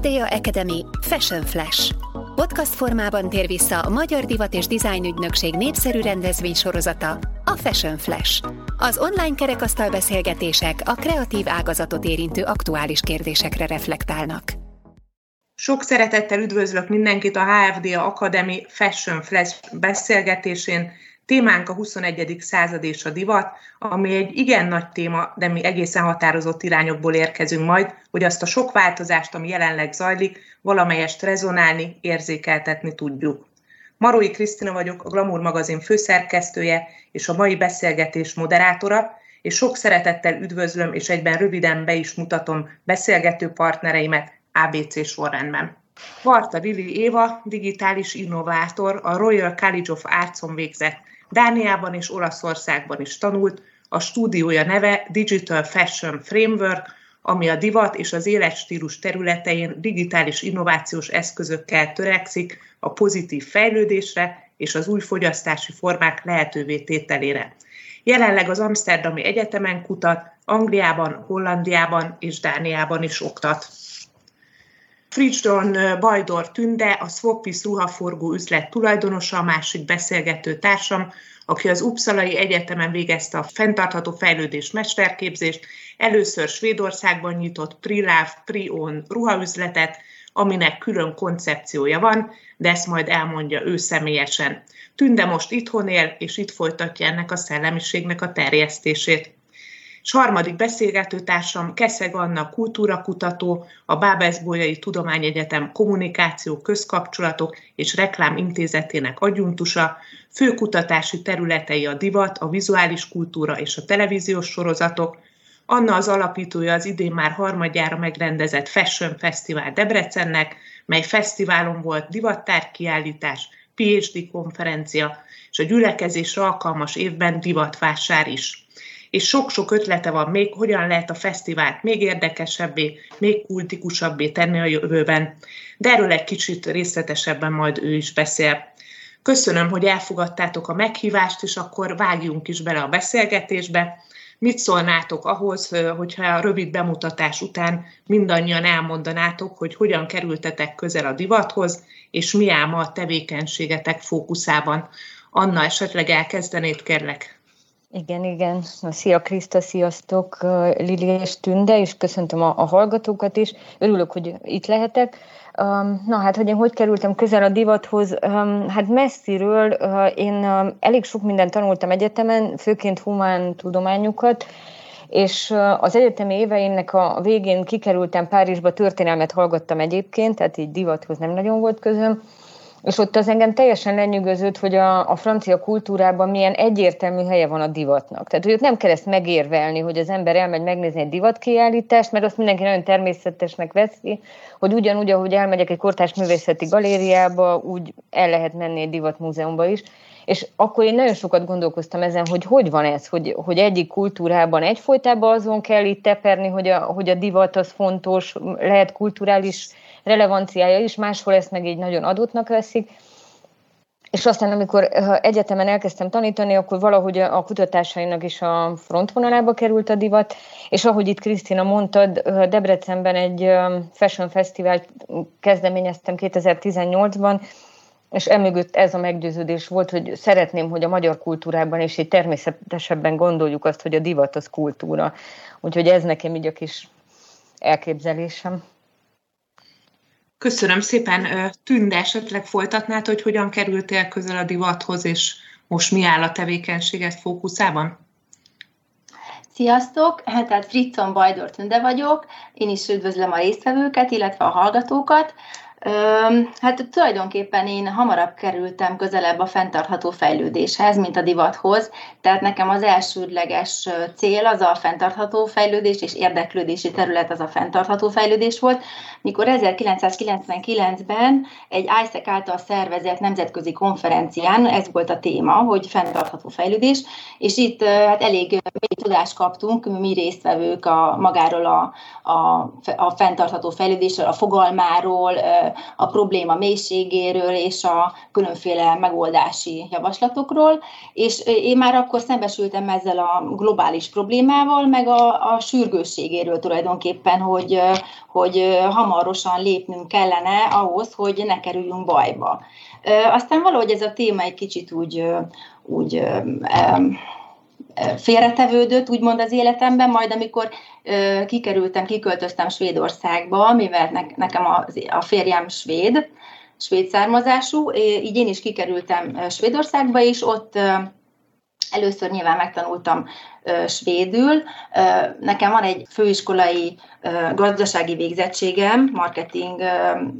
HFDA Academy Fashion Flash. Podcast formában tér vissza a Magyar Divat és Design Ügynökség népszerű rendezvénysorozata, a Fashion Flash. Az online kerekasztal beszélgetések a kreatív ágazatot érintő aktuális kérdésekre reflektálnak. Sok szeretettel üdvözlök mindenkit a HFDA Academy Fashion Flash beszélgetésén. Témánk a 21. század és a divat, ami egy igen nagy téma, de mi egészen határozott irányokból érkezünk majd, hogy azt a sok változást, ami jelenleg zajlik, valamelyest rezonálni, érzékeltetni tudjuk. Marói Krisztina vagyok, a Glamour magazin főszerkesztője és a mai beszélgetés moderátora, és sok szeretettel üdvözlöm és egyben röviden be is mutatom beszélgető partnereimet ABC sorrendben. Varta Lili Éva, digitális innovátor, a Royal College of Arts-on végzett Dániában és Olaszországban is tanult, a stúdiója neve Digital Fashion Framework, ami a divat és az életstílus területein digitális innovációs eszközökkel törekszik a pozitív fejlődésre és az új fogyasztási formák lehetővé tételére. Jelenleg az Amsterdami Egyetemen kutat, Angliában, Hollandiában és Dániában is oktat. Fricsdon Bajdor Tünde, a Swapis ruhaforgó üzlet tulajdonosa, a másik beszélgető társam, aki az Uppsalai Egyetemen végezte a fenntartható fejlődés mesterképzést, először Svédországban nyitott Priláv Prion ruhaüzletet, aminek külön koncepciója van, de ezt majd elmondja ő személyesen. Tünde most itthon él, és itt folytatja ennek a szellemiségnek a terjesztését. És harmadik beszélgetőtársam Keszeg Anna kultúrakutató, a Bábeszbolyai Tudományegyetem kommunikáció, közkapcsolatok és reklám intézetének adjuntusa, fő kutatási területei a divat, a vizuális kultúra és a televíziós sorozatok, Anna az alapítója az idén már harmadjára megrendezett Fashion Fesztivál Debrecennek, mely fesztiválon volt divattárkiállítás, PhD konferencia, és a gyülekezésre alkalmas évben divatvásár is és sok-sok ötlete van még, hogyan lehet a fesztivált még érdekesebbé, még kultikusabbé tenni a jövőben. De erről egy kicsit részletesebben majd ő is beszél. Köszönöm, hogy elfogadtátok a meghívást, és akkor vágjunk is bele a beszélgetésbe. Mit szólnátok ahhoz, hogyha a rövid bemutatás után mindannyian elmondanátok, hogy hogyan kerültetek közel a divathoz, és mi áll ma a tevékenységetek fókuszában? Anna, esetleg elkezdenéd, kérlek. Igen, igen. Szia Kriszta, sziasztok, Lili és Tünde, és köszöntöm a, a hallgatókat is. Örülök, hogy itt lehetek. Na hát, hogy én hogy kerültem közel a divathoz? Hát messziről én elég sok mindent tanultam egyetemen, főként humán tudományokat, és az egyetemi éveimnek a végén kikerültem Párizsba, történelmet hallgattam egyébként, tehát így divathoz nem nagyon volt közöm, és ott az engem teljesen lenyűgözött, hogy a, a francia kultúrában milyen egyértelmű helye van a divatnak. Tehát, hogy ott nem kell ezt megérvelni, hogy az ember elmegy megnézni egy divatkiállítást, mert azt mindenki nagyon természetesnek veszi, hogy ugyanúgy, ahogy elmegyek egy kortárs művészeti galériába, úgy el lehet menni egy divatmúzeumba is. És akkor én nagyon sokat gondolkoztam ezen, hogy hogy van ez, hogy, hogy egyik kultúrában egyfolytában azon kell itt teperni, hogy a, hogy a divat az fontos, lehet kulturális relevanciája is, máshol ezt meg így nagyon adottnak veszik. És aztán, amikor egyetemen elkezdtem tanítani, akkor valahogy a kutatásainak is a frontvonalába került a divat, és ahogy itt Krisztina mondtad, Debrecenben egy Fashion Festival kezdeményeztem 2018-ban, és emögött ez a meggyőződés volt, hogy szeretném, hogy a magyar kultúrában is így természetesebben gondoljuk azt, hogy a divat az kultúra. Úgyhogy ez nekem így a kis elképzelésem. Köszönöm szépen. Tünde, esetleg folytatnád, hogy hogyan kerültél közel a divathoz, és most mi áll a tevékenységed fókuszában? Sziasztok! Tehát Fritzon Bajdor Tünde vagyok. Én is üdvözlöm a résztvevőket, illetve a hallgatókat. Hát tulajdonképpen én hamarabb kerültem közelebb a fenntartható fejlődéshez, mint a divathoz, tehát nekem az elsődleges cél az a fenntartható fejlődés, és érdeklődési terület az a fenntartható fejlődés volt, mikor 1999-ben egy ISEC által szervezett nemzetközi konferencián ez volt a téma, hogy fenntartható fejlődés, és itt hát elég mély tudást kaptunk, mi résztvevők a, magáról a, a, a fenntartható fejlődésről, a fogalmáról, a probléma mélységéről és a különféle megoldási javaslatokról, és én már akkor szembesültem ezzel a globális problémával, meg a, a sürgősségéről tulajdonképpen, hogy, hogy hamarosan lépnünk kellene ahhoz, hogy ne kerüljünk bajba. Aztán valahogy ez a téma egy kicsit úgy, úgy félretevődött, úgymond az életemben, majd amikor kikerültem, kiköltöztem Svédországba, mivel nekem a, a férjem svéd, svéd származású, így én is kikerültem Svédországba, és ott először nyilván megtanultam svédül. Nekem van egy főiskolai gazdasági végzettségem, marketing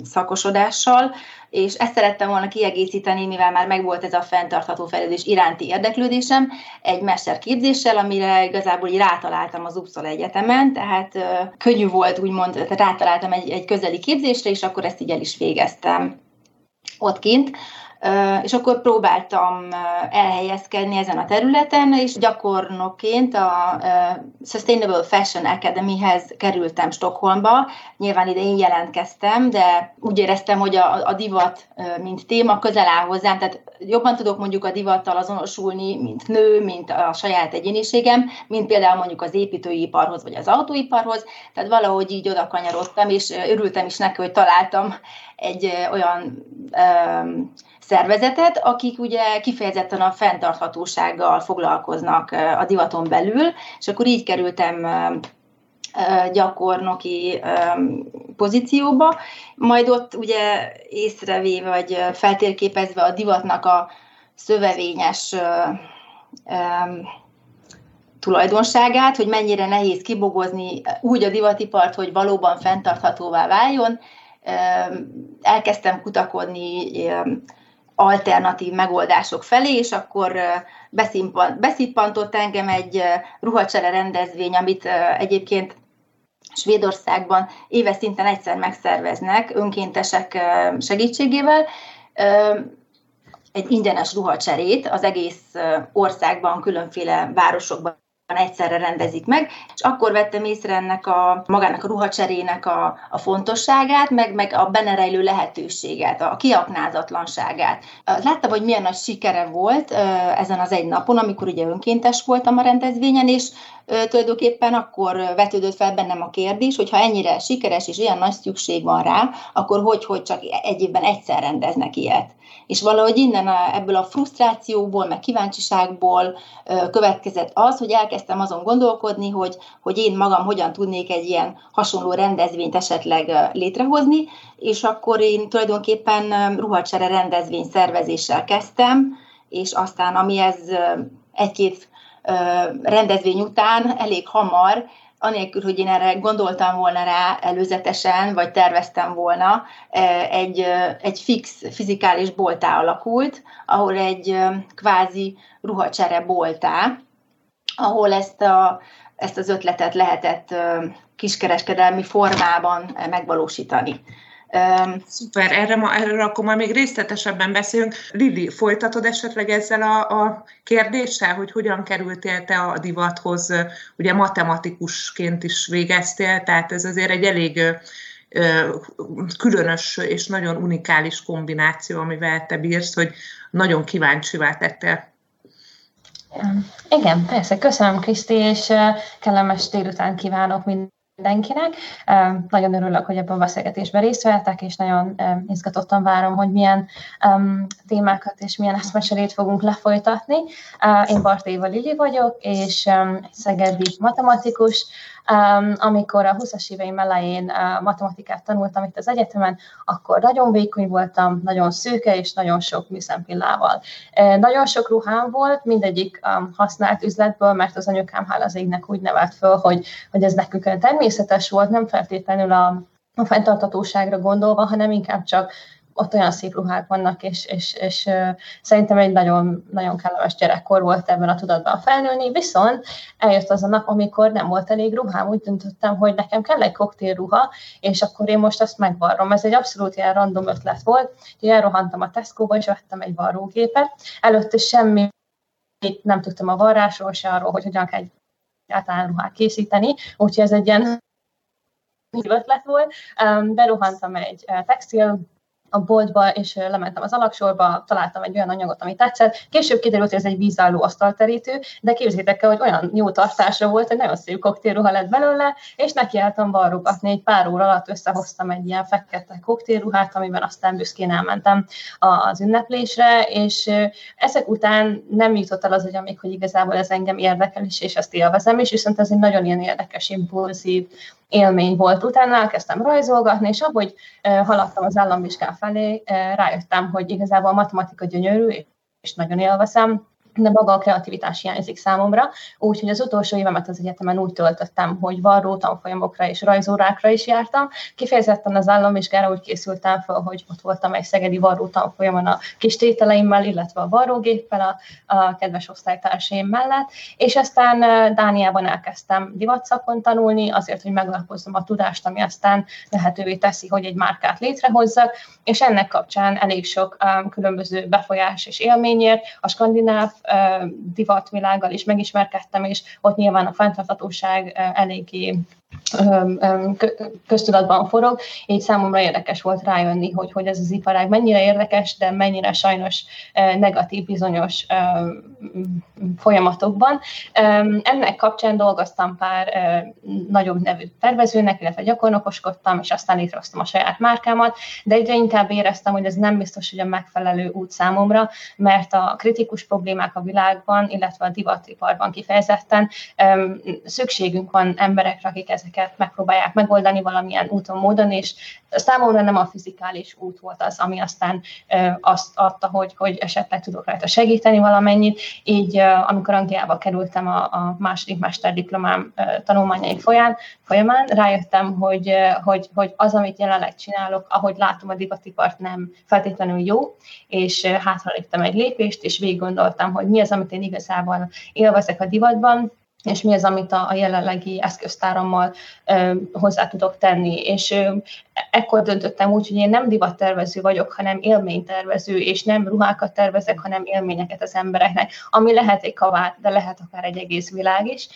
szakosodással, és ezt szerettem volna kiegészíteni, mivel már megvolt ez a fenntartható fejlődés iránti érdeklődésem, egy mesterképzéssel, amire igazából rátaláltam az Uppsala Egyetemen, tehát könnyű volt úgymond, rátaláltam egy, egy közeli képzésre, és akkor ezt így el is végeztem ott kint és akkor próbáltam elhelyezkedni ezen a területen, és gyakornokként a Sustainable Fashion Academy-hez kerültem Stockholmba. Nyilván ide én jelentkeztem, de úgy éreztem, hogy a, a divat, mint téma közel áll hozzám, tehát jobban tudok mondjuk a divattal azonosulni, mint nő, mint a saját egyéniségem, mint például mondjuk az építőiparhoz, vagy az autóiparhoz, tehát valahogy így oda kanyarodtam, és örültem is neki, hogy találtam egy olyan um, szervezetet, akik ugye kifejezetten a fenntarthatósággal foglalkoznak a divaton belül, és akkor így kerültem gyakornoki pozícióba, majd ott ugye észrevéve, vagy feltérképezve a divatnak a szövevényes tulajdonságát, hogy mennyire nehéz kibogozni úgy a divatipart, hogy valóban fenntarthatóvá váljon. Elkezdtem kutakodni alternatív megoldások felé, és akkor beszippantott engem egy ruhacsere rendezvény, amit egyébként Svédországban éves szinten egyszer megszerveznek önkéntesek segítségével, egy ingyenes ruhacserét az egész országban, különféle városokban egyszerre rendezik meg, és akkor vettem észre ennek a magának a ruhacserének a, a fontosságát, meg, meg a benne rejlő lehetőséget, a kiaknázatlanságát. Láttam, hogy milyen nagy sikere volt ezen az egy napon, amikor ugye önkéntes voltam a rendezvényen, és tulajdonképpen akkor vetődött fel bennem a kérdés, hogy ha ennyire sikeres és ilyen nagy szükség van rá, akkor hogy, hogy csak egy évben egyszer rendeznek ilyet. És valahogy innen a, ebből a frusztrációból, meg kíváncsiságból következett az, hogy elkezdtem azon gondolkodni, hogy, hogy én magam hogyan tudnék egy ilyen hasonló rendezvényt esetleg létrehozni, és akkor én tulajdonképpen ruhacsere rendezvény szervezéssel kezdtem, és aztán ami ez egy-két rendezvény után elég hamar, anélkül, hogy én erre gondoltam volna rá előzetesen, vagy terveztem volna, egy, egy fix fizikális boltá alakult, ahol egy kvázi ruhacsere boltá, ahol ezt, a, ezt az ötletet lehetett kiskereskedelmi formában megvalósítani. Szuper, erre, ma, erre akkor már még részletesebben beszélünk. Lili, folytatod esetleg ezzel a, a kérdéssel, hogy hogyan kerültél te a divathoz? Ugye matematikusként is végeztél, tehát ez azért egy elég különös és nagyon unikális kombináció, amivel te bírsz, hogy nagyon kíváncsivá tettél. Igen, persze. Köszönöm, Kriszti, és kellemes délután kívánok mindenkinek. Nagyon örülök, hogy ebben a beszélgetésben részt vettek, és nagyon izgatottan várom, hogy milyen témákat és milyen eszmecserét fogunk lefolytatni. Én Bartéva Lili vagyok, és szegedi matematikus, amikor a 20-as éveim elején matematikát tanultam itt az egyetemen, akkor nagyon vékony voltam, nagyon szőke és nagyon sok műszempillával. Nagyon sok ruhám volt, mindegyik használt üzletből, mert az anyukám hál' az égnek úgy nevelt föl, hogy, hogy ez nekünk természetes volt, nem feltétlenül a a fenntartatóságra gondolva, hanem inkább csak ott olyan szép ruhák vannak, és, és, és szerintem egy nagyon, nagyon kellemes gyerekkor volt ebben a tudatban felnőni, viszont eljött az a nap, amikor nem volt elég ruhám, úgy döntöttem, hogy nekem kell egy koktélruha, és akkor én most azt megvarrom. Ez egy abszolút ilyen random ötlet volt, hogy elrohantam a Tesco-ba, és vettem egy varrógépet. Előtte semmi nem tudtam a varrásról, se arról, hogy hogyan kell általán ruhát készíteni, úgyhogy ez egy ilyen ötlet volt. Beruhantam egy textil a boltba, és lementem az alaksorba, találtam egy olyan anyagot, ami tetszett. Később kiderült, hogy ez egy vízálló asztalterítő, de képzétek el, hogy olyan jó tartásra volt, hogy nagyon szép koktélruha lett belőle, és nekiálltam varrogatni. Egy pár óra alatt összehoztam egy ilyen fekete koktélruhát, amiben aztán büszkén elmentem az ünneplésre, és ezek után nem jutott el az agyamig, hogy igazából ez engem érdekel is, és ezt élvezem is, viszont ez egy nagyon ilyen érdekes, impulzív élmény volt. Utána elkezdtem rajzolgatni, és ahogy haladtam az államvizsgán felé, rájöttem, hogy igazából a matematika gyönyörű, és nagyon élvezem, de maga a kreativitás hiányzik számomra, úgyhogy az utolsó évemet az egyetemen úgy töltöttem, hogy varró tanfolyamokra és rajzórákra is jártam. Kifejezetten az államvizsgára úgy készültem fel, hogy ott voltam egy szegedi varró tanfolyamon a kis tételeimmel, illetve a varrógéppel a, a kedves osztálytársaim mellett, és aztán Dániában elkezdtem divatszakon tanulni, azért, hogy megalapozzam a tudást, ami aztán lehetővé teszi, hogy egy márkát létrehozzak, és ennek kapcsán elég sok um, különböző befolyás és élményért a skandináv divatvilággal is megismerkedtem, és ott nyilván a fenntarthatóság eléggé köztudatban forog, így számomra érdekes volt rájönni, hogy, hogy ez az iparág mennyire érdekes, de mennyire sajnos negatív bizonyos folyamatokban. Ennek kapcsán dolgoztam pár nagyobb nevű tervezőnek, illetve gyakornokoskodtam, és aztán létrehoztam a saját márkámat, de egyre inkább éreztem, hogy ez nem biztos, hogy a megfelelő út számomra, mert a kritikus problémák a világban, illetve a divatiparban kifejezetten szükségünk van emberekre, akik ezeket megpróbálják megoldani valamilyen úton, módon, és számomra nem a fizikális út volt az, ami aztán azt adta, hogy, hogy esetleg tudok rajta segíteni valamennyit, így amikor Angliába kerültem a, a második mesterdiplomám tanulmányai folyán, folyamán, rájöttem, hogy, hogy, hogy az, amit jelenleg csinálok, ahogy látom a divatipart nem feltétlenül jó, és hátraléptem egy lépést, és végig gondoltam, hogy mi az, amit én igazából élvezek a divatban, és mi az, amit a, a jelenlegi eszköztárammal hozzá tudok tenni. És ö, ekkor döntöttem úgy, hogy én nem divattervező vagyok, hanem élménytervező, és nem ruhákat tervezek, hanem élményeket az embereknek, ami lehet egy kavár, de lehet akár egy egész világ is.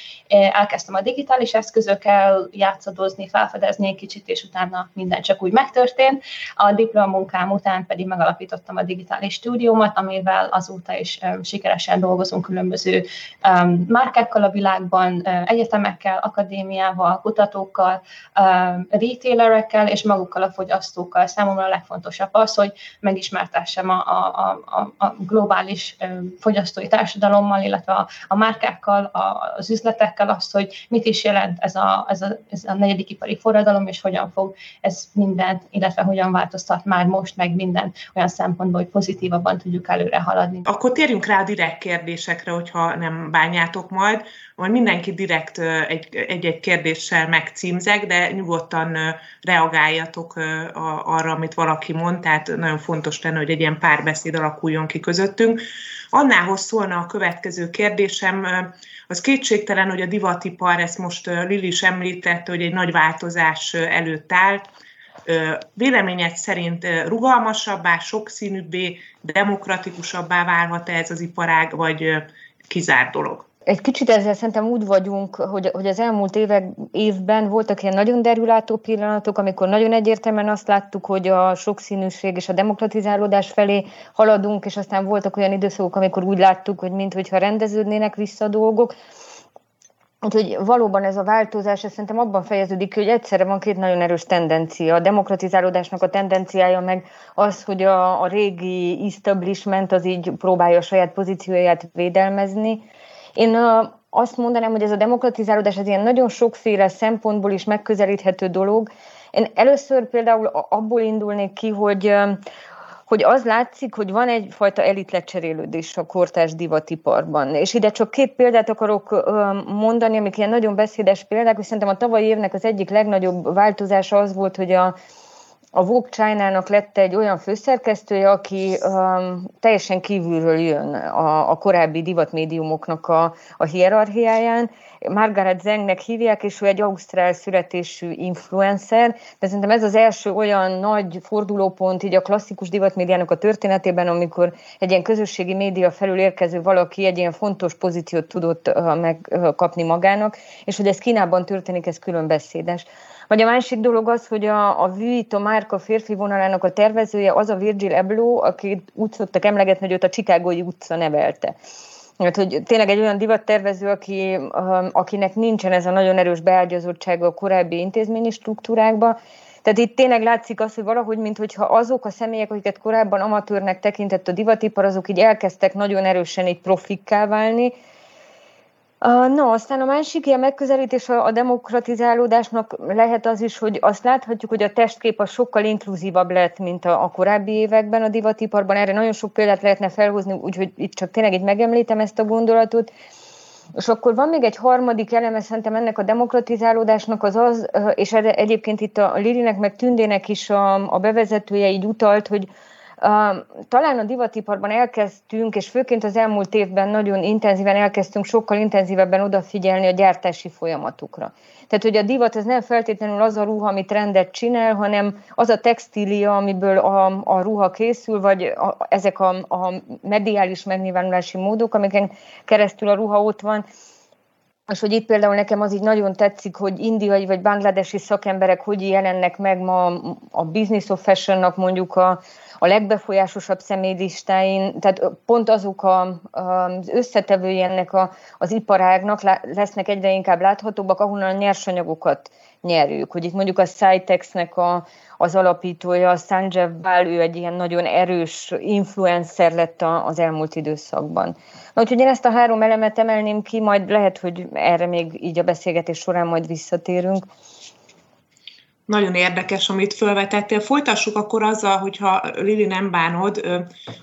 Elkezdtem a digitális eszközökkel játszadozni, felfedezni egy kicsit, és utána minden csak úgy megtörtént. A diplomunkám után pedig megalapítottam a digitális stúdiómat, amivel azóta is sikeresen dolgozunk különböző márkákkal a világban, egyetemekkel, akadémiával, kutatókkal, retailerekkel, és magukkal a fogyasztókkal. Számomra a legfontosabb az, hogy megismertessem a, a, a, a globális fogyasztói társadalommal, illetve a, a márkákkal, a, az üzletekkel azt, hogy mit is jelent ez a, ez, a, ez a negyedik ipari forradalom, és hogyan fog ez mindent, illetve hogyan változtat már most meg minden olyan szempontból, hogy pozitívabban tudjuk előre haladni. Akkor térjünk rá a direkt kérdésekre, hogyha nem bányátok majd. Majd mindenki direkt egy-egy kérdéssel megcímzek, de nyugodtan reagáljatok arra, amit valaki mond, tehát nagyon fontos lenne, hogy egy ilyen párbeszéd alakuljon ki közöttünk. Annához szólna a következő kérdésem, az kétségtelen, hogy a divatipar, ezt most Lili is említette, hogy egy nagy változás előtt áll. Véleményed szerint rugalmasabbá, sokszínűbbé, demokratikusabbá válhat-e ez az iparág, vagy kizárt dolog? Egy kicsit ezzel szerintem úgy vagyunk, hogy, hogy az elmúlt évek, évben voltak ilyen nagyon derülátó pillanatok, amikor nagyon egyértelműen azt láttuk, hogy a sokszínűség és a demokratizálódás felé haladunk, és aztán voltak olyan időszakok, amikor úgy láttuk, hogy mintha rendeződnének vissza dolgok. Úgyhogy valóban ez a változás ez szerintem abban fejeződik hogy egyszerre van két nagyon erős tendencia. A demokratizálódásnak a tendenciája meg az, hogy a, a régi establishment az így próbálja a saját pozícióját védelmezni, én azt mondanám, hogy ez a demokratizálódás ez ilyen nagyon sokféle szempontból is megközelíthető dolog. Én először például abból indulnék ki, hogy hogy az látszik, hogy van egyfajta elitlecserélődés a kortárs divatiparban. És ide csak két példát akarok mondani, amik ilyen nagyon beszédes példák, és szerintem a tavalyi évnek az egyik legnagyobb változása az volt, hogy a a Vogue China-nak lett egy olyan főszerkesztője, aki um, teljesen kívülről jön a, a korábbi divatmédiumoknak a, a hierarchiáján. Margaret Zengnek hívják, és ő egy ausztrál születésű influencer, de szerintem ez az első olyan nagy fordulópont így a klasszikus divatmédiának a történetében, amikor egy ilyen közösségi média felül érkező valaki egy ilyen fontos pozíciót tudott uh, megkapni magának, és hogy ez Kínában történik, ez külön beszédes. Vagy a másik dolog az, hogy a, a Vuitton márka férfi vonalának a tervezője az a Virgil Abloh, aki úgy szoktak emlegetni, hogy őt a Chicagói utca nevelte. Hát, hogy tényleg egy olyan divattervező, aki, um, akinek nincsen ez a nagyon erős beágyazottsága a korábbi intézményi struktúrákba, tehát itt tényleg látszik az, hogy valahogy, mintha azok a személyek, akiket korábban amatőrnek tekintett a divatipar, azok így elkezdtek nagyon erősen így profikká válni, No, aztán a másik ilyen megközelítés a demokratizálódásnak lehet az is, hogy azt láthatjuk, hogy a testkép a sokkal inkluzívabb lett, mint a, a korábbi években a divatiparban. Erre nagyon sok példát lehetne felhozni, úgyhogy itt csak tényleg így megemlítem ezt a gondolatot. És akkor van még egy harmadik eleme szerintem ennek a demokratizálódásnak az az, és egyébként itt a Lilinek meg Tündének is a, a bevezetője így utalt, hogy talán a divatiparban elkezdtünk, és főként az elmúlt évben nagyon intenzíven elkezdtünk sokkal intenzívebben odafigyelni a gyártási folyamatukra. Tehát, hogy a divat ez nem feltétlenül az a ruha, amit rendet csinál, hanem az a textília, amiből a, a ruha készül, vagy a, ezek a, a mediális megnyilvánulási módok, amiken keresztül a ruha ott van, és hogy itt például nekem az így nagyon tetszik, hogy indiai vagy bangladesi szakemberek hogy jelennek meg ma a Business of Fashion-nak mondjuk a, a legbefolyásosabb személylistáin, tehát pont azok a, az összetevői ennek a, az iparágnak lesznek egyre inkább láthatóbbak, ahonnan a nyersanyagokat nyerjük. Hogy itt mondjuk a Cytexnek a, az alapítója, Sanjeev Bál, ő egy ilyen nagyon erős influencer lett az elmúlt időszakban. Na, úgyhogy én ezt a három elemet emelném ki, majd lehet, hogy erre még így a beszélgetés során majd visszatérünk. Nagyon érdekes, amit felvetettél. Folytassuk akkor azzal, hogyha Lili nem bánod,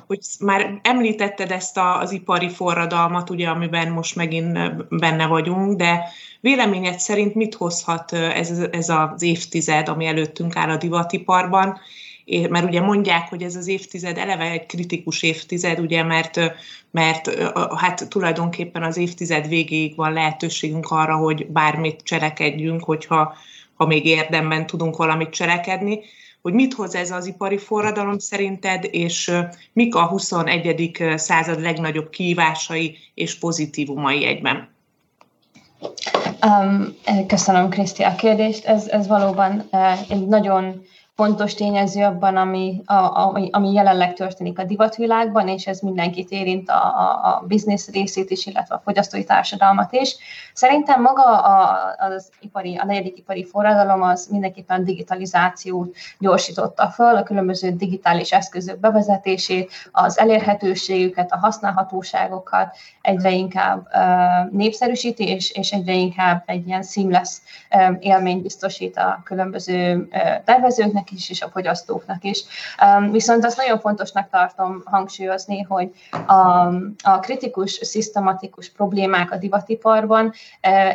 hogy már említetted ezt az ipari forradalmat, ugye, amiben most megint benne vagyunk, de véleményed szerint mit hozhat ez, ez az évtized, ami előttünk áll a divatiparban? mert ugye mondják, hogy ez az évtized eleve egy kritikus évtized, ugye, mert, mert hát tulajdonképpen az évtized végéig van lehetőségünk arra, hogy bármit cselekedjünk, hogyha ha még érdemben tudunk valamit cselekedni, hogy mit hoz ez az ipari forradalom szerinted, és mik a 21. század legnagyobb kívásai és pozitívumai egyben? Um, köszönöm, Kriszti, a kérdést. Ez, ez valóban egy nagyon fontos tényező abban, ami, a, a, ami jelenleg történik a divatvilágban, és ez mindenkit érint a, a, a biznisz részét is, illetve a fogyasztói társadalmat is. Szerintem maga a, az ipari, a negyedik ipari forradalom az mindenképpen digitalizációt gyorsította föl, a különböző digitális eszközök bevezetését, az elérhetőségüket, a használhatóságokat egyre inkább uh, népszerűsíti, és, és egyre inkább egy ilyen seamless uh, élményt biztosít a különböző uh, tervezőknek is, és a fogyasztóknak is. Viszont azt nagyon fontosnak tartom hangsúlyozni, hogy a, a kritikus, szisztematikus problémák a divatiparban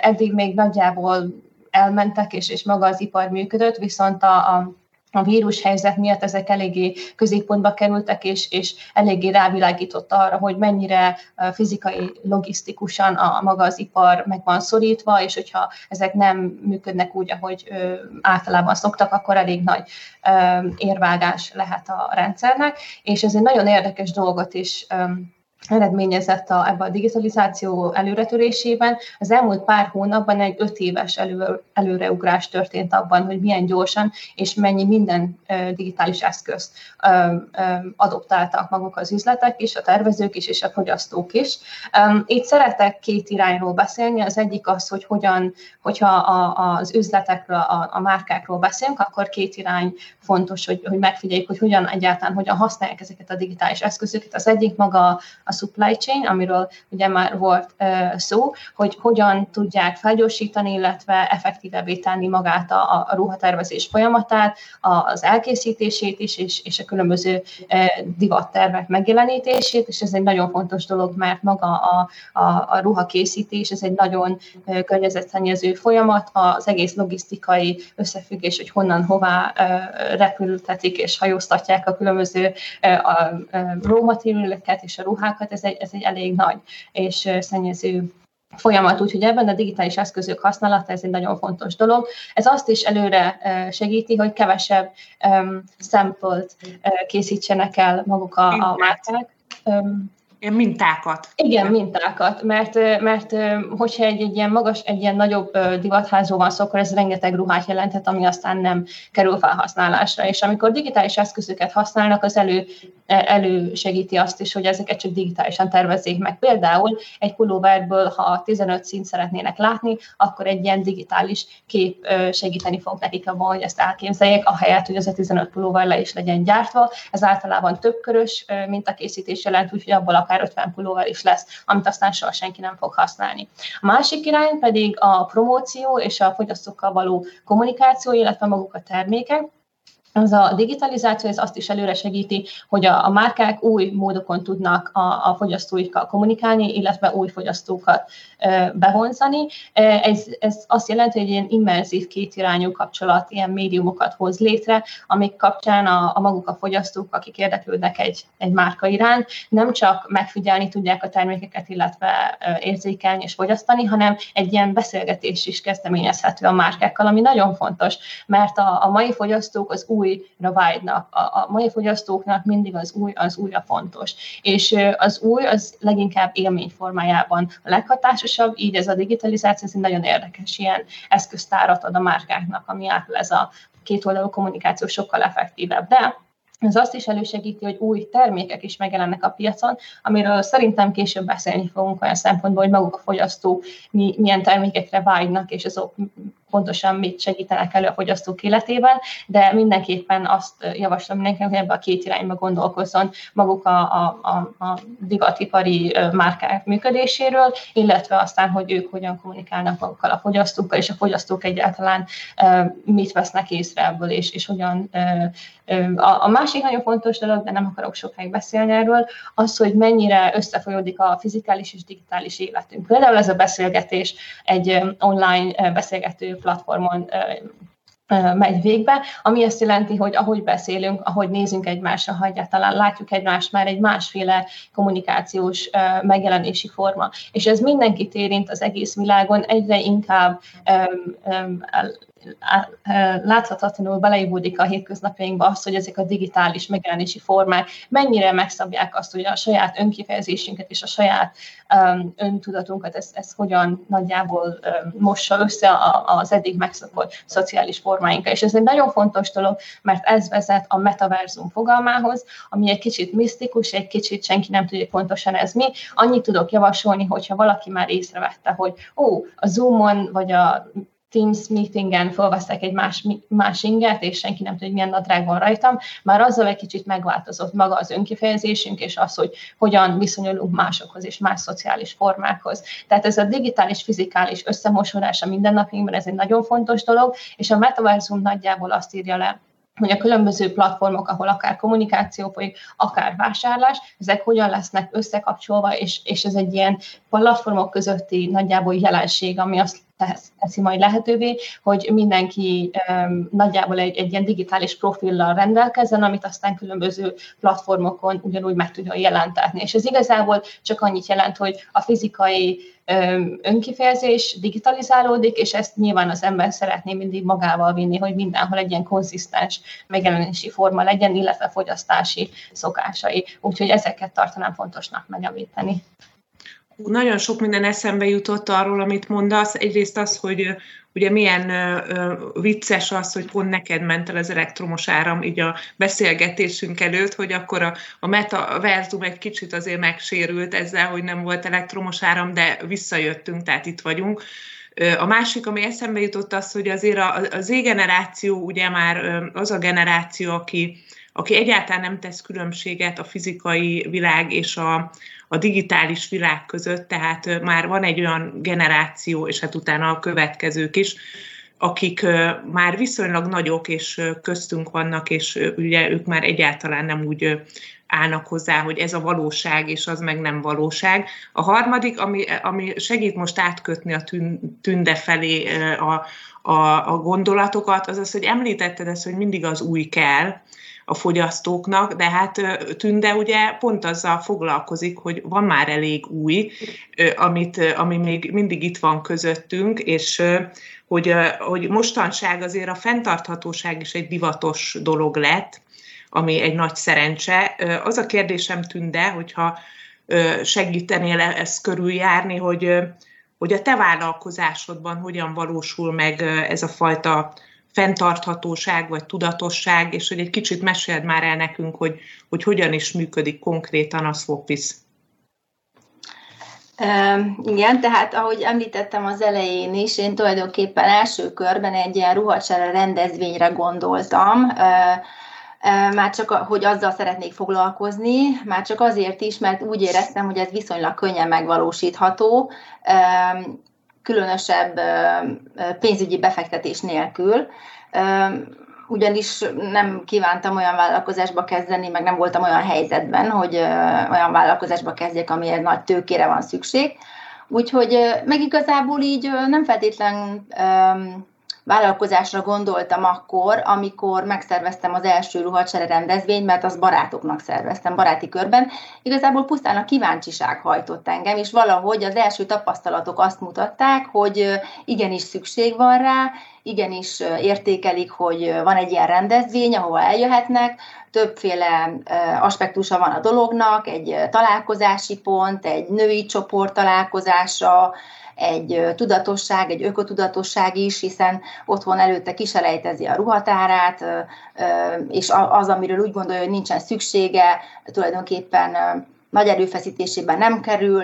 eddig még nagyjából elmentek, és, és maga az ipar működött, viszont a, a a vírus helyzet miatt ezek eléggé középpontba kerültek, és, és eléggé rávilágított arra, hogy mennyire fizikai, logisztikusan a maga az ipar meg van szorítva, és hogyha ezek nem működnek úgy, ahogy ö, általában szoktak, akkor elég nagy érvágás lehet a rendszernek, és ez egy nagyon érdekes dolgot is eredményezett a, ebbe a digitalizáció előretörésében. Az elmúlt pár hónapban egy öt éves elő, előreugrás történt abban, hogy milyen gyorsan és mennyi minden digitális eszközt adoptáltak maguk az üzletek is, a tervezők is, és a fogyasztók is. Itt szeretek két irányról beszélni. Az egyik az, hogy hogyan, hogyha a, az üzletekről, a, a márkákról beszélünk, akkor két irány fontos, hogy, hogy megfigyeljük, hogy hogyan egyáltalán hogyan használják ezeket a digitális eszközöket. Az egyik maga a supply chain, amiről ugye már volt szó, hogy hogyan tudják felgyorsítani, illetve effektívebbé tenni magát a, a ruhatervezés folyamatát, az elkészítését is, és, és a különböző divattervek megjelenítését, és ez egy nagyon fontos dolog, mert maga a, a, a ruhakészítés, ez egy nagyon környezetszennyező folyamat, az egész logisztikai összefüggés, hogy honnan, hová repültetik és hajóztatják a különböző a raw material és a ruhákat, ez egy, ez egy elég nagy és szennyező folyamat, úgyhogy ebben a digitális eszközök használata ez egy nagyon fontos dolog. Ez azt is előre segíti, hogy kevesebb um, sample-t készítsenek el maguk a, a márkák. Um, mintákat. Igen, mintákat, mert, mert hogyha egy, egy ilyen magas, egy ilyen nagyobb divatházról van szó, akkor ez rengeteg ruhát jelenthet, ami aztán nem kerül felhasználásra. És amikor digitális eszközöket használnak, az elő, elősegíti azt is, hogy ezeket csak digitálisan tervezzék meg. Például egy pulóverből, ha 15 színt szeretnének látni, akkor egy ilyen digitális kép segíteni fog nekik abban, hogy ezt elképzeljék, ahelyett, hogy az a 15 pulóver le is legyen gyártva. Ez általában többkörös mintakészítés jelent, úgyhogy abból akár 50 pulóver is lesz, amit aztán soha senki nem fog használni. A másik irány pedig a promóció és a fogyasztókkal való kommunikáció, illetve maguk a termékek az a digitalizáció ez azt is előre segíti, hogy a, a márkák új módokon tudnak a, a fogyasztóikkal kommunikálni, illetve új fogyasztókat e, bevonzani. Ez, ez azt jelenti, hogy egy ilyen immerzív kétirányú kapcsolat, ilyen médiumokat hoz létre, amik kapcsán a, a maguk a fogyasztók, akik érdeklődnek egy, egy márka iránt, nem csak megfigyelni tudják a termékeket, illetve érzékelni és fogyasztani, hanem egy ilyen beszélgetés is kezdeményezhető a márkákkal, ami nagyon fontos, mert a, a mai fogyasztók az új újra vágynak. A, a mai fogyasztóknak mindig az új, az újra fontos. És az új az leginkább élmény formájában a leghatásosabb, így ez a digitalizáció ez nagyon érdekes ilyen eszköztárat ad a márkáknak, ami által ez a kétoldalú kommunikáció sokkal effektívebb. De ez azt is elősegíti, hogy új termékek is megjelennek a piacon, amiről szerintem később beszélni fogunk olyan szempontból, hogy maguk a fogyasztók mi, milyen termékekre vágynak, és azok pontosan mit segítenek elő a fogyasztók életében, de mindenképpen azt javaslom mindenkinek, hogy ebbe a két irányba gondolkozzon maguk a, a, a, a divatipari márkák működéséről, illetve aztán, hogy ők hogyan kommunikálnak magukkal a fogyasztókkal, és a fogyasztók egyáltalán mit vesznek észre ebből, és, és hogyan a, a másik nagyon fontos dolog, de nem akarok sokáig beszélni erről, az, hogy mennyire összefolyódik a fizikális és digitális életünk. Például ez a beszélgetés egy online beszélgető platformon megy végbe, ami azt jelenti, hogy ahogy beszélünk, ahogy nézünk egymásra, ha egyáltalán látjuk egymást, már egy másféle kommunikációs megjelenési forma. És ez mindenkit érint az egész világon, egyre inkább láthatatlanul beleívódik a hétköznapjainkba az, hogy ezek a digitális megjelenési formák mennyire megszabják azt, hogy a saját önkifejezésünket és a saját um, öntudatunkat, ez, ez hogyan nagyjából um, mossa össze az eddig megszokott szociális formáinkkal. És ez egy nagyon fontos dolog, mert ez vezet a metaverzum fogalmához, ami egy kicsit misztikus, egy kicsit senki nem tudja pontosan ez mi. Annyit tudok javasolni, hogyha valaki már észrevette, hogy ó, a Zoomon vagy a Teams meetingen felveszek egy más, más inget, és senki nem tudja, hogy milyen nadrág van rajtam, már azzal egy kicsit megváltozott maga az önkifejezésünk, és az, hogy hogyan viszonyulunk másokhoz és más szociális formákhoz. Tehát ez a digitális, fizikális összemosodás a mindennapjainkban, ez egy nagyon fontos dolog, és a metaverzum nagyjából azt írja le, hogy a különböző platformok, ahol akár kommunikáció folyik, akár vásárlás, ezek hogyan lesznek összekapcsolva, és, és ez egy ilyen platformok közötti nagyjából jelenség, ami azt teszi majd lehetővé, hogy mindenki nagyjából egy, egy ilyen digitális profillal rendelkezzen, amit aztán különböző platformokon ugyanúgy meg tudja jelentetni. És ez igazából csak annyit jelent, hogy a fizikai önkifejezés digitalizálódik, és ezt nyilván az ember szeretné mindig magával vinni, hogy mindenhol egy ilyen konzisztens megjelenési forma legyen, illetve fogyasztási szokásai. Úgyhogy ezeket tartanám fontosnak megemlíteni. Nagyon sok minden eszembe jutott arról, amit mondasz. Egyrészt az, hogy ugye milyen vicces az, hogy pont neked ment el az elektromos áram így a beszélgetésünk előtt, hogy akkor a, a metaverzum egy kicsit azért megsérült ezzel, hogy nem volt elektromos áram, de visszajöttünk, tehát itt vagyunk. A másik, ami eszembe jutott az, hogy azért a, a Z generáció ugye már az a generáció, aki aki egyáltalán nem tesz különbséget a fizikai világ és a, a digitális világ között, tehát már van egy olyan generáció, és hát utána a következők is, akik már viszonylag nagyok, és köztünk vannak, és ugye ők már egyáltalán nem úgy állnak hozzá, hogy ez a valóság, és az meg nem valóság. A harmadik, ami, ami segít most átkötni a tünde felé a, a, a gondolatokat, az az, hogy említetted ezt, hogy mindig az új kell, a fogyasztóknak, de hát Tünde ugye pont azzal foglalkozik, hogy van már elég új, amit, ami még mindig itt van közöttünk, és hogy, hogy mostanság azért a fenntarthatóság is egy divatos dolog lett, ami egy nagy szerencse. Az a kérdésem tűnde, hogyha segítenél e-, ezt körüljárni, hogy, hogy a te vállalkozásodban hogyan valósul meg ez a fajta fenntarthatóság vagy tudatosság, és hogy egy kicsit meséld már el nekünk, hogy, hogy hogyan is működik konkrétan a Swapis. Igen, tehát ahogy említettem az elején is, én tulajdonképpen első körben egy ilyen ruhacsere rendezvényre gondoltam, már csak, hogy azzal szeretnék foglalkozni, már csak azért is, mert úgy éreztem, hogy ez viszonylag könnyen megvalósítható, különösebb pénzügyi befektetés nélkül ugyanis nem kívántam olyan vállalkozásba kezdeni, meg nem voltam olyan helyzetben, hogy olyan vállalkozásba kezdjek, amiért nagy tőkére van szükség. Úgyhogy meg igazából így nem feltétlen vállalkozásra gondoltam akkor, amikor megszerveztem az első ruhacsere rendezvényt, mert az barátoknak szerveztem, baráti körben. Igazából pusztán a kíváncsiság hajtott engem, és valahogy az első tapasztalatok azt mutatták, hogy igenis szükség van rá, igenis értékelik, hogy van egy ilyen rendezvény, ahova eljöhetnek, többféle aspektusa van a dolognak, egy találkozási pont, egy női csoport találkozása, egy tudatosság, egy ökotudatosság is, hiszen otthon előtte kiselejtezi a ruhatárát, és az, amiről úgy gondolja, hogy nincsen szüksége, tulajdonképpen nagy erőfeszítésében nem kerül,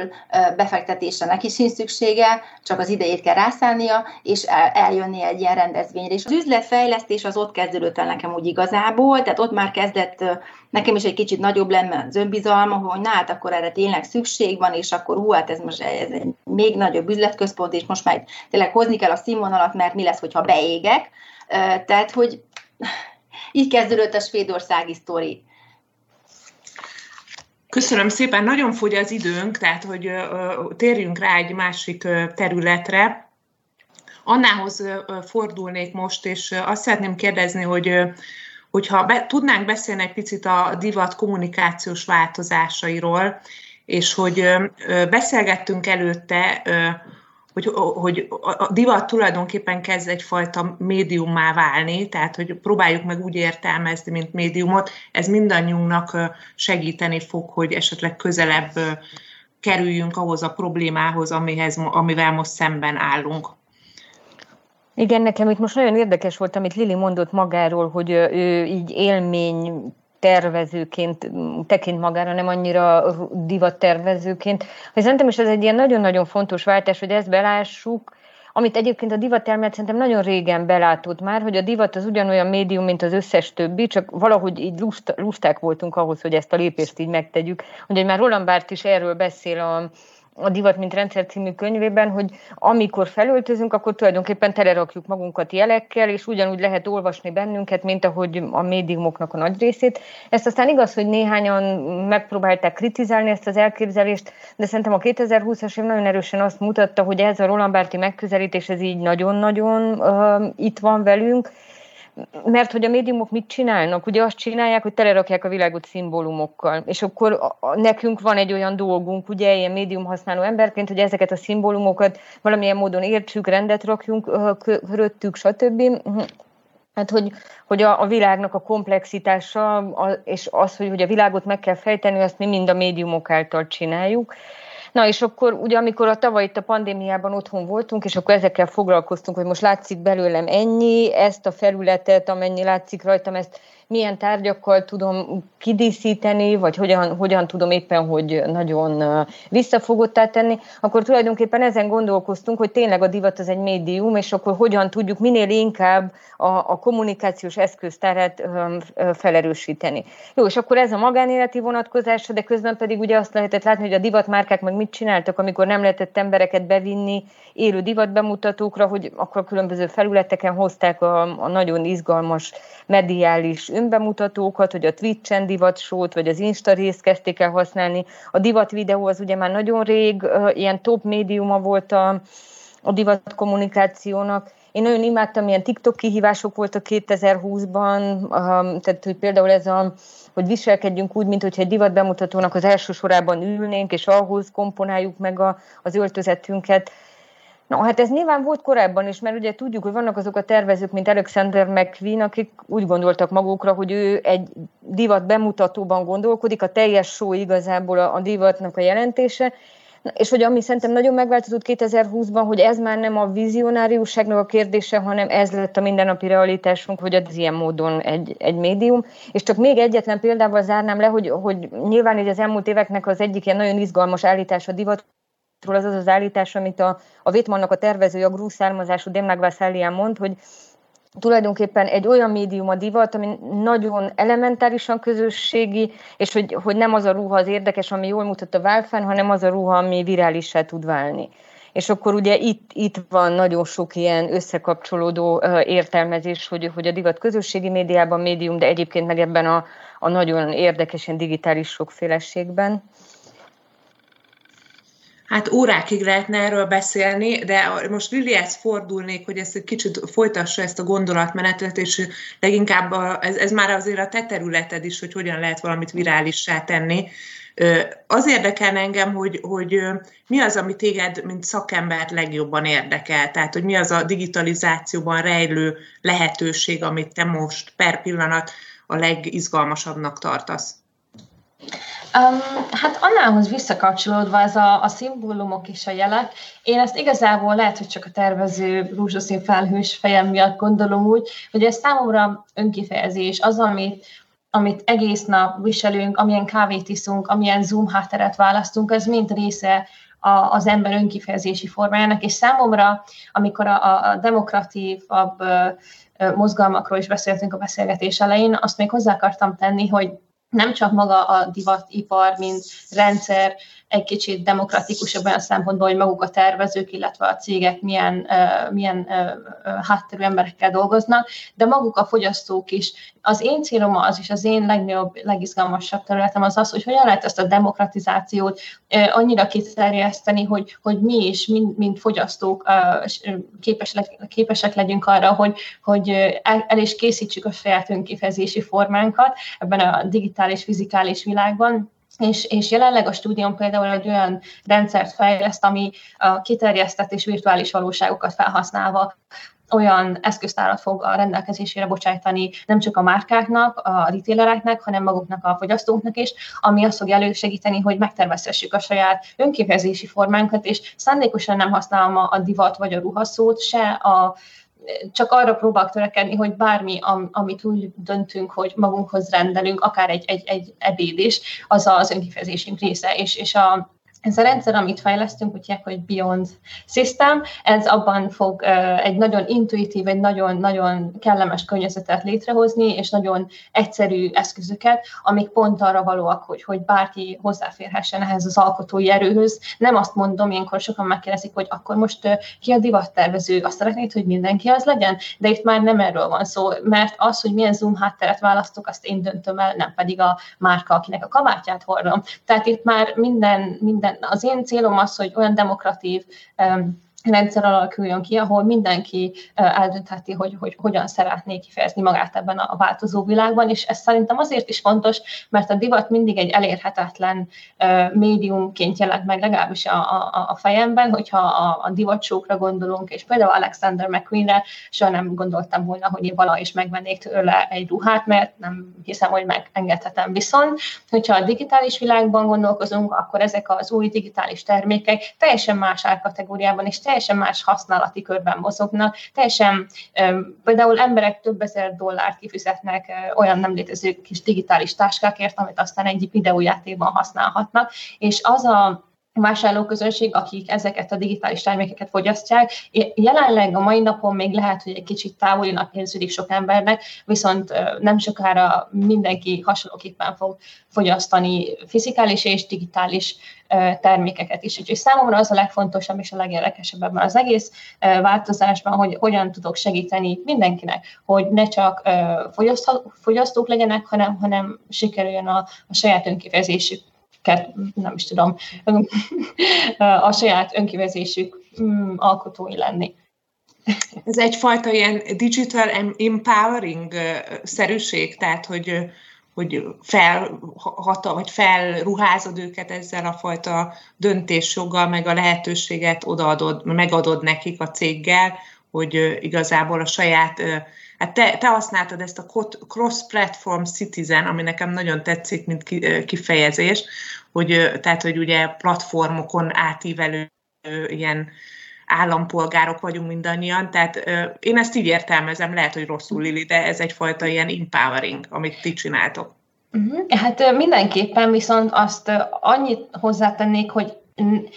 befektetésre neki sincs szüksége, csak az idejét kell rászállnia, és eljönni egy ilyen rendezvényre. És az üzletfejlesztés az ott kezdődött el nekem úgy igazából, tehát ott már kezdett nekem is egy kicsit nagyobb lenne az önbizalma, hogy na hát akkor erre tényleg szükség van, és akkor hú, hát ez most ez egy még nagyobb üzletközpont, és most már tényleg hozni kell a színvonalat, mert mi lesz, hogyha beégek. Tehát, hogy így kezdődött a svédországi sztori. Köszönöm szépen, nagyon fogy az időnk, tehát hogy térjünk rá egy másik területre. Annához fordulnék most, és azt szeretném kérdezni, hogy hogyha be, tudnánk beszélni egy picit a divat kommunikációs változásairól, és hogy beszélgettünk előtte hogy, hogy a divat tulajdonképpen kezd egyfajta médiummá válni, tehát hogy próbáljuk meg úgy értelmezni, mint médiumot, ez mindannyiunknak segíteni fog, hogy esetleg közelebb kerüljünk ahhoz a problémához, amihez, amivel most szemben állunk. Igen, nekem itt most nagyon érdekes volt, amit Lili mondott magáról, hogy ő így élmény tervezőként tekint magára, nem annyira divat tervezőként. Szerintem is ez egy ilyen nagyon-nagyon fontos váltás, hogy ezt belássuk, amit egyébként a divat szerintem nagyon régen belátott már, hogy a divat az ugyanolyan médium, mint az összes többi, csak valahogy így lust, lusták voltunk ahhoz, hogy ezt a lépést így megtegyük. Hogy már Roland Barthes is erről beszél a, a Divat, mint rendszer című könyvében, hogy amikor felöltözünk, akkor tulajdonképpen telerakjuk magunkat jelekkel, és ugyanúgy lehet olvasni bennünket, mint ahogy a médiumoknak a nagy részét. Ezt aztán igaz, hogy néhányan megpróbálták kritizálni ezt az elképzelést, de szerintem a 2020-as év nagyon erősen azt mutatta, hogy ez a Roland Barthes megközelítés, ez így nagyon-nagyon uh, itt van velünk, mert hogy a médiumok mit csinálnak? Ugye azt csinálják, hogy telerakják a világot szimbólumokkal, és akkor nekünk van egy olyan dolgunk, ugye, ilyen médium használó emberként, hogy ezeket a szimbólumokat valamilyen módon értsük, rendet rakjunk köröttük, stb. Hát, hogy, hogy a, a világnak a komplexitása, a, és az, hogy, hogy a világot meg kell fejteni, azt mi mind a médiumok által csináljuk. Na és akkor ugye amikor a tavaly itt a pandémiában otthon voltunk, és akkor ezekkel foglalkoztunk, hogy most látszik belőlem ennyi, ezt a felületet, amennyi látszik rajtam, ezt milyen tárgyakkal tudom kidíszíteni, vagy hogyan, hogyan tudom éppen, hogy nagyon visszafogottá tenni, akkor tulajdonképpen ezen gondolkoztunk, hogy tényleg a divat az egy médium, és akkor hogyan tudjuk minél inkább a, a kommunikációs eszköztárat felerősíteni. Jó, és akkor ez a magánéleti vonatkozása, de közben pedig ugye azt lehetett látni, hogy a divatmárkák meg mit csináltak, amikor nem lehetett embereket bevinni élő divatbemutatókra, hogy akkor különböző felületeken hozták a, a nagyon izgalmas mediális önbemutatókat, hogy a Twitch-en divatsót, vagy az Insta részt kezdték el használni. A divat videó az ugye már nagyon rég, ilyen top médiuma volt a, a divat kommunikációnak. Én nagyon imádtam, ilyen TikTok kihívások voltak 2020-ban, tehát hogy például ez a hogy viselkedjünk úgy, mint hogyha egy divat bemutatónak az első sorában ülnénk, és ahhoz komponáljuk meg a, az öltözetünket. No, hát ez nyilván volt korábban is, mert ugye tudjuk, hogy vannak azok a tervezők, mint Alexander McQueen, akik úgy gondoltak magukra, hogy ő egy divat bemutatóban gondolkodik, a teljes show igazából a, a divatnak a jelentése, és hogy ami szerintem nagyon megváltozott 2020-ban, hogy ez már nem a vizionáriusságnak a kérdése, hanem ez lett a mindennapi realitásunk, hogy ez ilyen módon egy, egy médium. És csak még egyetlen példával zárnám le, hogy, hogy nyilván így az elmúlt éveknek az egyik ilyen nagyon izgalmas állítás a divat az az az állítás, amit a, a Vétmannak a tervezője, a grúz származású Demnagvász mond, hogy tulajdonképpen egy olyan médium a divat, ami nagyon elementárisan közösségi, és hogy, hogy nem az a ruha az érdekes, ami jól mutat a válfán, hanem az a ruha, ami virálissá tud válni. És akkor ugye itt, itt van nagyon sok ilyen összekapcsolódó értelmezés, hogy, hogy a divat közösségi médiában médium, de egyébként meg ebben a, a nagyon érdekesen digitális sokféleségben. Hát órákig lehetne erről beszélni, de most Lilihez fordulnék, hogy ezt egy kicsit folytassa ezt a gondolatmenetet, és leginkább a, ez, ez már azért a te területed is, hogy hogyan lehet valamit virálissá tenni. Az érdekel engem, hogy, hogy mi az, ami téged, mint szakembert legjobban érdekel, tehát hogy mi az a digitalizációban rejlő lehetőség, amit te most per pillanat a legizgalmasabbnak tartasz. Um, hát annához visszakapcsolódva ez a, a szimbólumok és a jelek, én ezt igazából lehet, hogy csak a tervező rózsaszín felhős fejem miatt gondolom úgy, hogy ez számomra önkifejezés, az, amit, amit egész nap viselünk, amilyen kávét iszunk, amilyen Zoom hátteret választunk, ez mind része a, az ember önkifejezési formájának, és számomra, amikor a, a demokratívabb mozgalmakról is beszéltünk a beszélgetés elején, azt még hozzá akartam tenni, hogy nem csak maga a divatipar, mint rendszer egy kicsit demokratikusabb olyan szempontból, hogy maguk a tervezők, illetve a cégek milyen, milyen hátterű emberekkel dolgoznak, de maguk a fogyasztók is. Az én célom az, és az én legnagyobb, legizgalmasabb területem az az, hogy hogyan lehet ezt a demokratizációt annyira kiterjeszteni, hogy, hogy mi is, mint, mint fogyasztók képes, képesek legyünk arra, hogy, hogy el, el is készítsük a saját önkifejezési formánkat ebben a digitális, fizikális világban, és, és jelenleg a stúdión például egy olyan rendszert fejleszt, ami a kiterjesztett és virtuális valóságokat felhasználva olyan eszköztárat fog a rendelkezésére bocsájtani nem csak a márkáknak, a retailereknek, hanem maguknak a fogyasztóknak is, ami azt fogja elősegíteni, hogy megtervezhessük a saját önképezési formánkat, és szándékosan nem használom a divat vagy a ruhaszót, se a csak arra próbálok törekedni, hogy bármi, am, amit úgy döntünk, hogy magunkhoz rendelünk, akár egy, egy, egy ebéd is, az az önkifejezésünk része, és, és a, ez a rendszer, amit fejlesztünk, úgy hogy Beyond System, ez abban fog egy nagyon intuitív, egy nagyon-nagyon kellemes környezetet létrehozni, és nagyon egyszerű eszközöket, amik pont arra valóak, hogy, hogy bárki hozzáférhessen ehhez az alkotói erőhöz. Nem azt mondom, ilyenkor sokan megkérdezik, hogy akkor most ki a divattervező, azt szeretnéd, hogy mindenki az legyen, de itt már nem erről van szó, mert az, hogy milyen Zoom hátteret választok, azt én döntöm el, nem pedig a márka, akinek a kabátját hordom. Tehát itt már minden, minden az én célom az, hogy olyan demokratív rendszer alakuljon ki, ahol mindenki eldöntheti, hogy, hogy hogyan szeretné kifejezni magát ebben a változó világban, és ez szerintem azért is fontos, mert a divat mindig egy elérhetetlen médiumként jelent meg, legalábbis a, a, a fejemben, hogyha a, a divatsókra gondolunk, és például Alexander McQueen-re soha nem gondoltam volna, hogy én valahogy is megvennék tőle egy ruhát, mert nem hiszem, hogy megengedhetem. Viszont, hogyha a digitális világban gondolkozunk, akkor ezek az új digitális termékek teljesen más árkategóriában és teljesen más használati körben mozognak, teljesen például emberek több ezer dollárt kifizetnek olyan nem létező kis digitális táskákért, amit aztán egy videójátékban használhatnak, és az a vásárlóközönség, akik ezeket a digitális termékeket fogyasztják. Jelenleg a mai napon még lehet, hogy egy kicsit távolinak érződik sok embernek, viszont nem sokára mindenki hasonlóképpen fog fogyasztani fizikális és digitális termékeket is. Úgyhogy számomra az a legfontosabb és a legérdekesebb ebben az egész változásban, hogy hogyan tudok segíteni mindenkinek, hogy ne csak fogyasztók legyenek, hanem, hanem sikerüljön a, a saját önkifejezésük nem is tudom, a saját önkivezésük mm, alkotói lenni. Ez egyfajta ilyen digital empowering szerűség, tehát hogy, hogy felhata, vagy felruházod őket ezzel a fajta döntésjoggal, meg a lehetőséget odaadod, megadod nekik a céggel, hogy igazából a saját Hát te, te használtad ezt a cross-platform citizen, ami nekem nagyon tetszik, mint kifejezés, hogy, tehát, hogy ugye platformokon átívelő ilyen állampolgárok vagyunk mindannyian, tehát én ezt így értelmezem, lehet, hogy rosszul Lili, de ez egyfajta ilyen empowering, amit ti csináltok. Uh-huh. Hát mindenképpen viszont azt annyit hozzátennék, hogy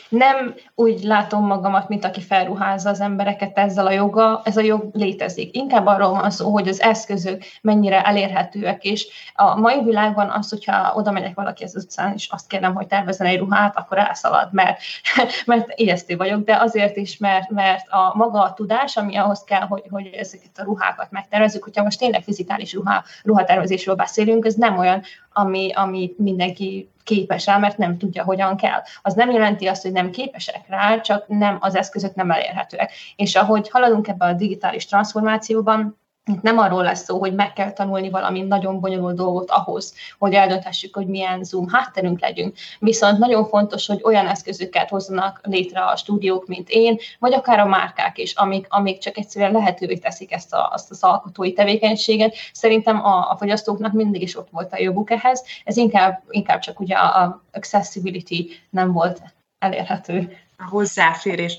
nem úgy látom magamat, mint aki felruházza az embereket ezzel a joga, ez a jog létezik. Inkább arról van szó, hogy az eszközök mennyire elérhetőek, és a mai világban az, hogyha oda megyek valaki az utcán, és azt kérem, hogy tervezzen egy ruhát, akkor elszalad, mert, mert ijesztő vagyok, de azért is, mert, mert a maga a tudás, ami ahhoz kell, hogy, hogy ezeket a ruhákat megtervezzük, hogyha most tényleg fizikális ruha, ruhatervezésről beszélünk, ez nem olyan, ami, ami mindenki képes rá, mert nem tudja, hogyan kell. Az nem jelenti azt, hogy nem képesek rá, csak nem az eszközök nem elérhetőek. És ahogy haladunk ebbe a digitális transformációban, itt nem arról lesz szó, hogy meg kell tanulni valami nagyon bonyolult dolgot ahhoz, hogy eldönthessük, hogy milyen Zoom hátterünk legyünk. Viszont nagyon fontos, hogy olyan eszközöket hozzanak létre a stúdiók, mint én, vagy akár a márkák is, amik, amik csak egyszerűen lehetővé teszik ezt a, azt az alkotói tevékenységet. Szerintem a, a fogyasztóknak mindig is ott volt a joguk ehhez, ez inkább, inkább csak ugye a accessibility nem volt elérhető. A hozzáférés.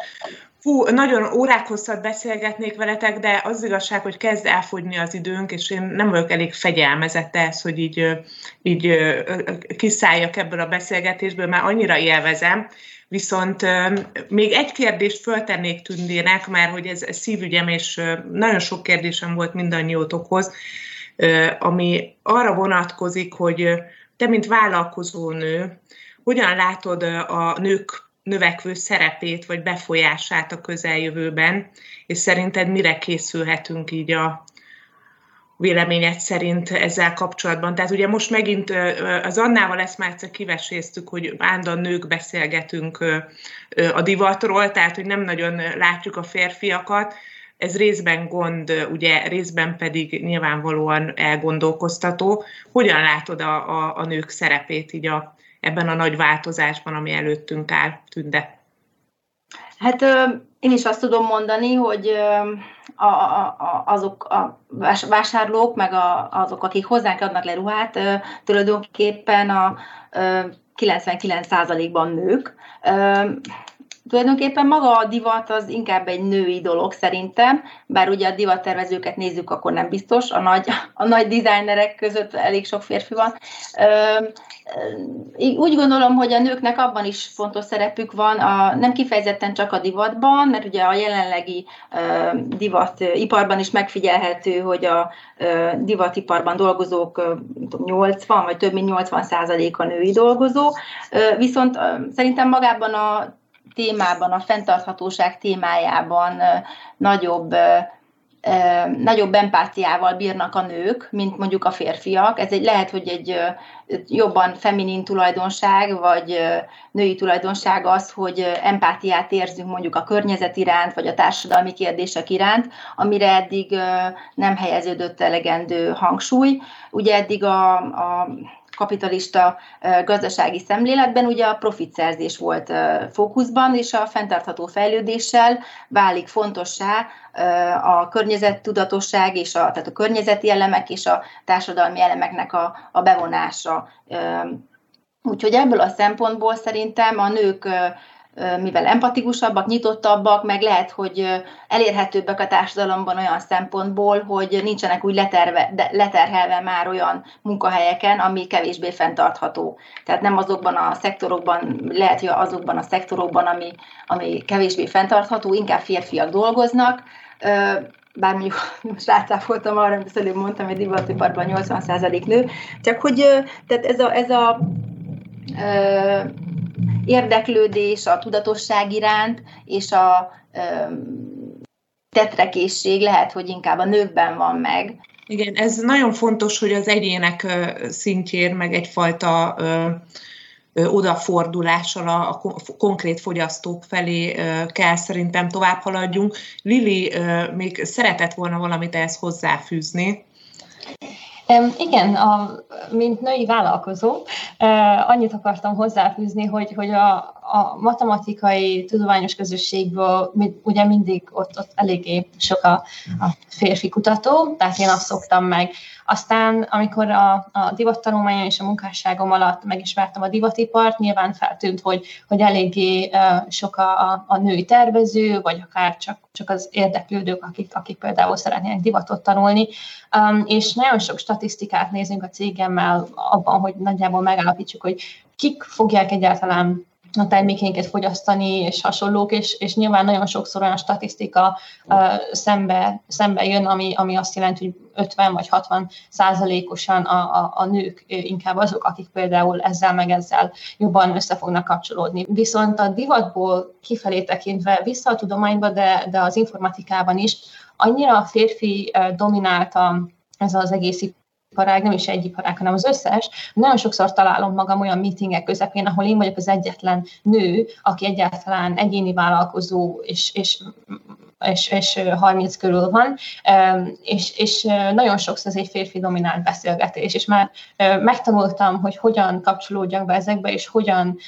Hú, nagyon órák hosszat beszélgetnék veletek, de az igazság, hogy kezd elfogyni az időnk, és én nem vagyok elég fegyelmezett ehhez, hogy így, így kiszálljak ebből a beszélgetésből, mert annyira élvezem. Viszont még egy kérdést föltennék Tündének, mert hogy ez, ez szívügyem, és nagyon sok kérdésem volt mindannyiótokhoz, ami arra vonatkozik, hogy te, mint vállalkozó nő, hogyan látod a nők növekvő szerepét vagy befolyását a közeljövőben, és szerinted mire készülhetünk így a véleményed szerint ezzel kapcsolatban? Tehát ugye most megint az Annával ezt már egyszer kiveséztük, hogy állandóan nők beszélgetünk a divatról, tehát hogy nem nagyon látjuk a férfiakat, ez részben gond, ugye részben pedig nyilvánvalóan elgondolkoztató. Hogyan látod a, a, a nők szerepét így a ebben a nagy változásban, ami előttünk áll, Tünde? Hát én is azt tudom mondani, hogy a, a, azok a vásárlók, meg a, azok, akik hozzánk adnak le ruhát, tulajdonképpen a 99%-ban nők tulajdonképpen maga a divat az inkább egy női dolog szerintem, bár ugye a divattervezőket nézzük, akkor nem biztos, a nagy, a nagy designerek között elég sok férfi van. Úgy gondolom, hogy a nőknek abban is fontos szerepük van, a, nem kifejezetten csak a divatban, mert ugye a jelenlegi divatiparban is megfigyelhető, hogy a divatiparban dolgozók 80 vagy több mint 80 százalék a női dolgozó, viszont szerintem magában a témában, a fenntarthatóság témájában nagyobb nagyobb empátiával bírnak a nők, mint mondjuk a férfiak. Ez egy lehet, hogy egy jobban feminin tulajdonság, vagy női tulajdonság az, hogy empátiát érzünk mondjuk a környezet iránt, vagy a társadalmi kérdések iránt, amire eddig nem helyeződött elegendő hangsúly. Ugye eddig a, a kapitalista gazdasági szemléletben ugye a profitszerzés volt fókuszban, és a fenntartható fejlődéssel válik fontossá a környezettudatosság, és a, tehát a környezeti elemek és a társadalmi elemeknek a, a bevonása. Úgyhogy ebből a szempontból szerintem a nők mivel empatikusabbak, nyitottabbak, meg lehet, hogy elérhetőbbek a társadalomban olyan szempontból, hogy nincsenek úgy leterve, de leterhelve már olyan munkahelyeken, ami kevésbé fenntartható. Tehát nem azokban a szektorokban, lehet, hogy azokban a szektorokban, ami, ami kevésbé fenntartható, inkább férfiak dolgoznak, bár mondjuk most rátáfoltam arra, amit előbb mondtam, hogy divatiparban 80% nő, csak hogy tehát ez a, ez a érdeklődés a tudatosság iránt, és a tetrekészség lehet, hogy inkább a nőkben van meg. Igen, ez nagyon fontos, hogy az egyének szintjén meg egyfajta odafordulással a, konkrét fogyasztók felé kell szerintem tovább haladjunk. Lili még szeretett volna valamit ehhez hozzáfűzni. Igen, a, mint női vállalkozó, annyit akartam hozzáfűzni, hogy, hogy a, a matematikai tudományos közösségből ugye mindig ott, ott eléggé sok a, a férfi kutató, tehát én azt szoktam meg aztán, amikor a, a divattanulmányon és a munkásságom alatt megismertem a divatipart, nyilván feltűnt, hogy, hogy eléggé sok a, a, a női tervező, vagy akár csak, csak az érdeklődők, akik, akik például szeretnének divatot tanulni. Um, és nagyon sok statisztikát nézünk a cégemmel abban, hogy nagyjából megállapítsuk, hogy kik fogják egyáltalán a termékeinket fogyasztani, és hasonlók, és, és nyilván nagyon sokszor olyan statisztika uh, szembe, szembe jön, ami, ami azt jelenti, hogy 50 vagy 60 százalékosan a, a, a nők inkább azok, akik például ezzel meg ezzel jobban össze fognak kapcsolódni. Viszont a divatból kifelé tekintve vissza a tudományba, de, de az informatikában is annyira férfi dominálta ez az egész iparág, nem is egy iparág, hanem az összes. Nagyon sokszor találom magam olyan meetingek közepén, ahol én vagyok az egyetlen nő, aki egyáltalán egyéni vállalkozó, és, és és, és 30 körül van, és, és nagyon sokszor ez egy férfi dominált beszélgetés, és már megtanultam, hogy hogyan kapcsolódjak be ezekbe, és hogyan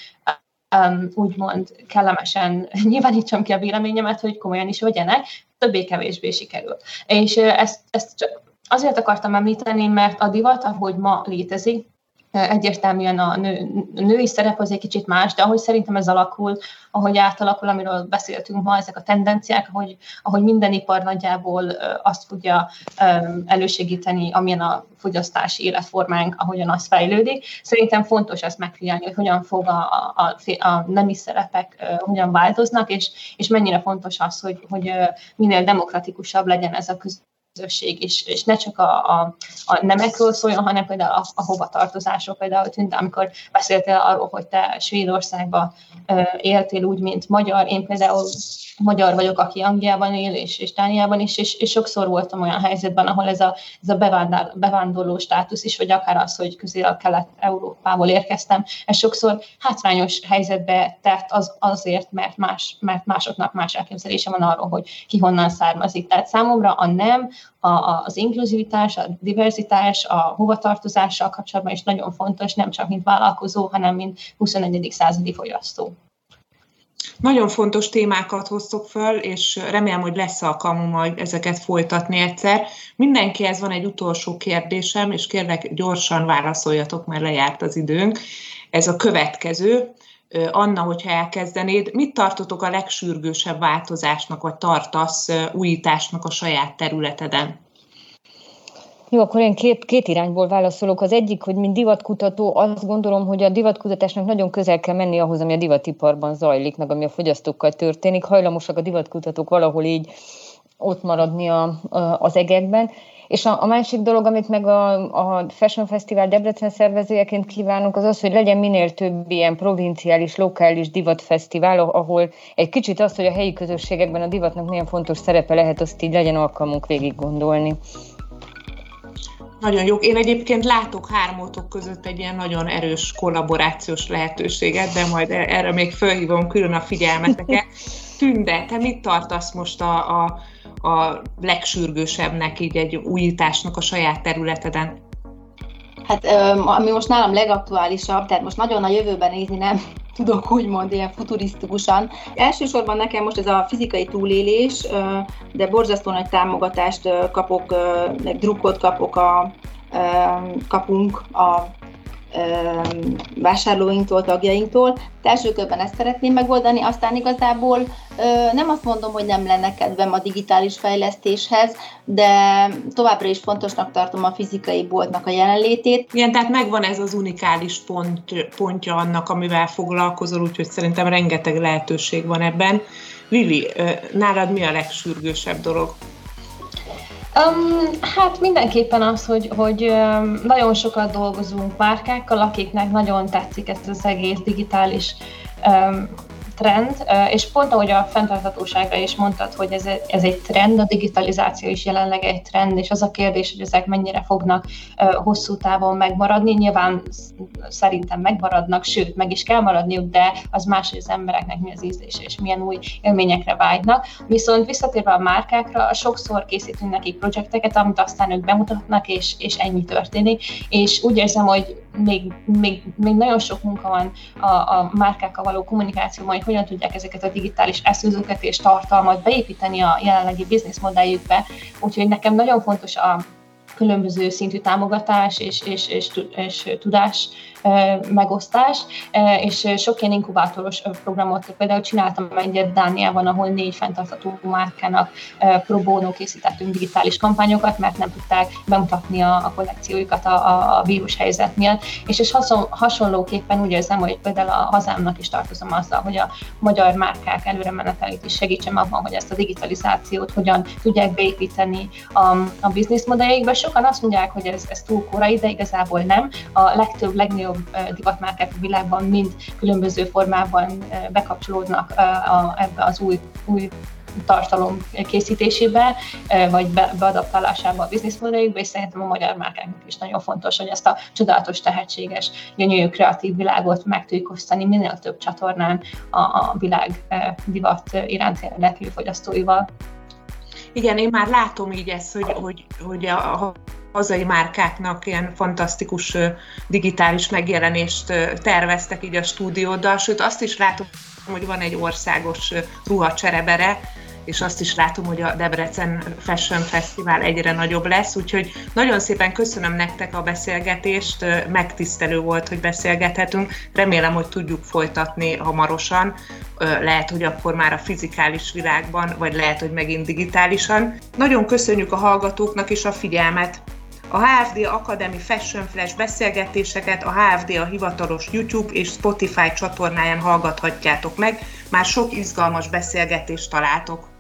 úgymond kellemesen nyilvánítsam ki a véleményemet, hogy komolyan is vegyenek, többé-kevésbé sikerül. És ezt, ezt csak Azért akartam említeni, mert a divat, ahogy ma létezik, egyértelműen a, nő, a női szerep az egy kicsit más, de ahogy szerintem ez alakul, ahogy átalakul, amiről beszéltünk ma, ezek a tendenciák, ahogy, ahogy minden ipar nagyjából azt fogja elősegíteni, amilyen a fogyasztási életformánk, ahogyan az fejlődik. Szerintem fontos ezt megfigyelni, hogy hogyan fog a, a, a nemi szerepek hogyan változnak, és, és mennyire fontos az, hogy, hogy minél demokratikusabb legyen ez a közösség, és, és ne csak a, a, a nemekről szóljon, hanem például a, a hovatartozásról. Például tűnt, amikor beszéltél arról, hogy te Svédországban éltél úgy, mint magyar, én például magyar vagyok, aki Angliában él, és, és Dániában is, és, és sokszor voltam olyan helyzetben, ahol ez a, ez a bevándor, bevándorló státusz is, vagy akár az, hogy közél-kelet-európából érkeztem, ez sokszor hátrányos helyzetbe tett az, azért, mert, más, mert másoknak más elképzelése van arról, hogy ki honnan származik. Tehát számomra a nem, a, a, az inkluzivitás, a diverzitás, a hovatartozással kapcsolatban is nagyon fontos, nem csak mint vállalkozó, hanem mint 21. századi fogyasztó. Nagyon fontos témákat hoztok föl, és remélem, hogy lesz alkalmam majd ezeket folytatni egyszer. Mindenkihez van egy utolsó kérdésem, és kérlek gyorsan válaszoljatok, mert lejárt az időnk. Ez a következő. Anna, hogyha elkezdenéd, mit tartotok a legsürgősebb változásnak, vagy tartasz újításnak a saját területeden? Jó, akkor én két, két irányból válaszolok. Az egyik, hogy mint divatkutató, azt gondolom, hogy a divatkutatásnak nagyon közel kell menni ahhoz, ami a divatiparban zajlik, meg ami a fogyasztókkal történik. Hajlamosak a divatkutatók valahol így ott maradni a, a, az egekben. És a, a másik dolog, amit meg a, a Fashion Festival Debrecen szervezőjeként kívánunk, az az, hogy legyen minél több ilyen provinciális, lokális divatfesztivál, ahol egy kicsit az, hogy a helyi közösségekben a divatnak milyen fontos szerepe lehet, azt így legyen alkalmunk végig gondolni. Nagyon jó. Én egyébként látok hármótok között egy ilyen nagyon erős kollaborációs lehetőséget, de majd erre még felhívom külön a figyelmeteket. Tünde, te mit tartasz most a, a, a legsürgősebbnek, így egy újításnak a saját területeden? Hát ami most nálam legaktuálisabb, tehát most nagyon a jövőben nézni nem tudok úgymond ilyen futurisztikusan. Elsősorban nekem most ez a fizikai túlélés, de borzasztó nagy támogatást kapok, meg drukkot kapok a, kapunk a vásárlóinktól, tagjainktól. Első körben ezt szeretném megoldani, aztán igazából nem azt mondom, hogy nem lenne kedvem a digitális fejlesztéshez, de továbbra is fontosnak tartom a fizikai boltnak a jelenlétét. Igen, tehát megvan ez az unikális pont, pontja annak, amivel foglalkozol, úgyhogy szerintem rengeteg lehetőség van ebben. Lili, nálad mi a legsürgősebb dolog? Um, hát mindenképpen az, hogy, hogy um, nagyon sokat dolgozunk márkákkal, akiknek nagyon tetszik ez az egész digitális um, trend, és pont ahogy a fenntarthatóságra is mondtad, hogy ez, ez egy trend, a digitalizáció is jelenleg egy trend, és az a kérdés, hogy ezek mennyire fognak hosszú távon megmaradni. Nyilván szerintem megmaradnak, sőt, meg is kell maradniuk, de az más, hogy az embereknek mi az ízlése, és milyen új élményekre vágynak. Viszont visszatérve a márkákra, sokszor készítünk nekik projekteket, amit aztán ők bemutatnak, és, és ennyi történik, és úgy érzem, hogy még, még, még nagyon sok munka van a, a márkákkal való kommunikációban, hogy hogyan tudják ezeket a digitális eszközöket és tartalmat beépíteni a jelenlegi bizniszmodelljükbe. Úgyhogy nekem nagyon fontos a különböző szintű támogatás és, és, és, és tudás megosztás, és sok ilyen inkubátoros programot például csináltam egyet Dániában, ahol négy fenntartható márkának pro bono készítettünk digitális kampányokat, mert nem tudták bemutatni a, a kollekcióikat a, a, a vírus helyzet miatt, és, és hason, hasonlóképpen úgy érzem, hogy például a hazámnak is tartozom azzal, hogy a magyar márkák előre menetelét is segítsem abban, hogy ezt a digitalizációt hogyan tudják beépíteni a, a bizniszmodelljékbe. Sokan azt mondják, hogy ez, ez túl korai, de igazából nem. A legtöbb, legnagyobb legnagyobb divatmárkák a világban mind különböző formában bekapcsolódnak ebbe az új, új tartalom készítésébe, vagy be, beadaptálásába a bizniszmodelljükbe, és szerintem a magyar márkáknak is nagyon fontos, hogy ezt a csodálatos, tehetséges, gyönyörű, kreatív világot meg tudjuk osztani minél több csatornán a, a világ divat iránti érdeklő fogyasztóival. Igen, én már látom így ezt, hogy, hogy, hogy a, hazai márkáknak ilyen fantasztikus digitális megjelenést terveztek így a stúdióddal, sőt azt is látom, hogy van egy országos ruhacserebere, és azt is látom, hogy a Debrecen Fashion Festival egyre nagyobb lesz, úgyhogy nagyon szépen köszönöm nektek a beszélgetést, megtisztelő volt, hogy beszélgethetünk, remélem, hogy tudjuk folytatni hamarosan, lehet, hogy akkor már a fizikális világban, vagy lehet, hogy megint digitálisan. Nagyon köszönjük a hallgatóknak is a figyelmet! A HFD Academy Fashion Flash beszélgetéseket a HFD a hivatalos YouTube és Spotify csatornáján hallgathatjátok meg, már sok izgalmas beszélgetést találtok.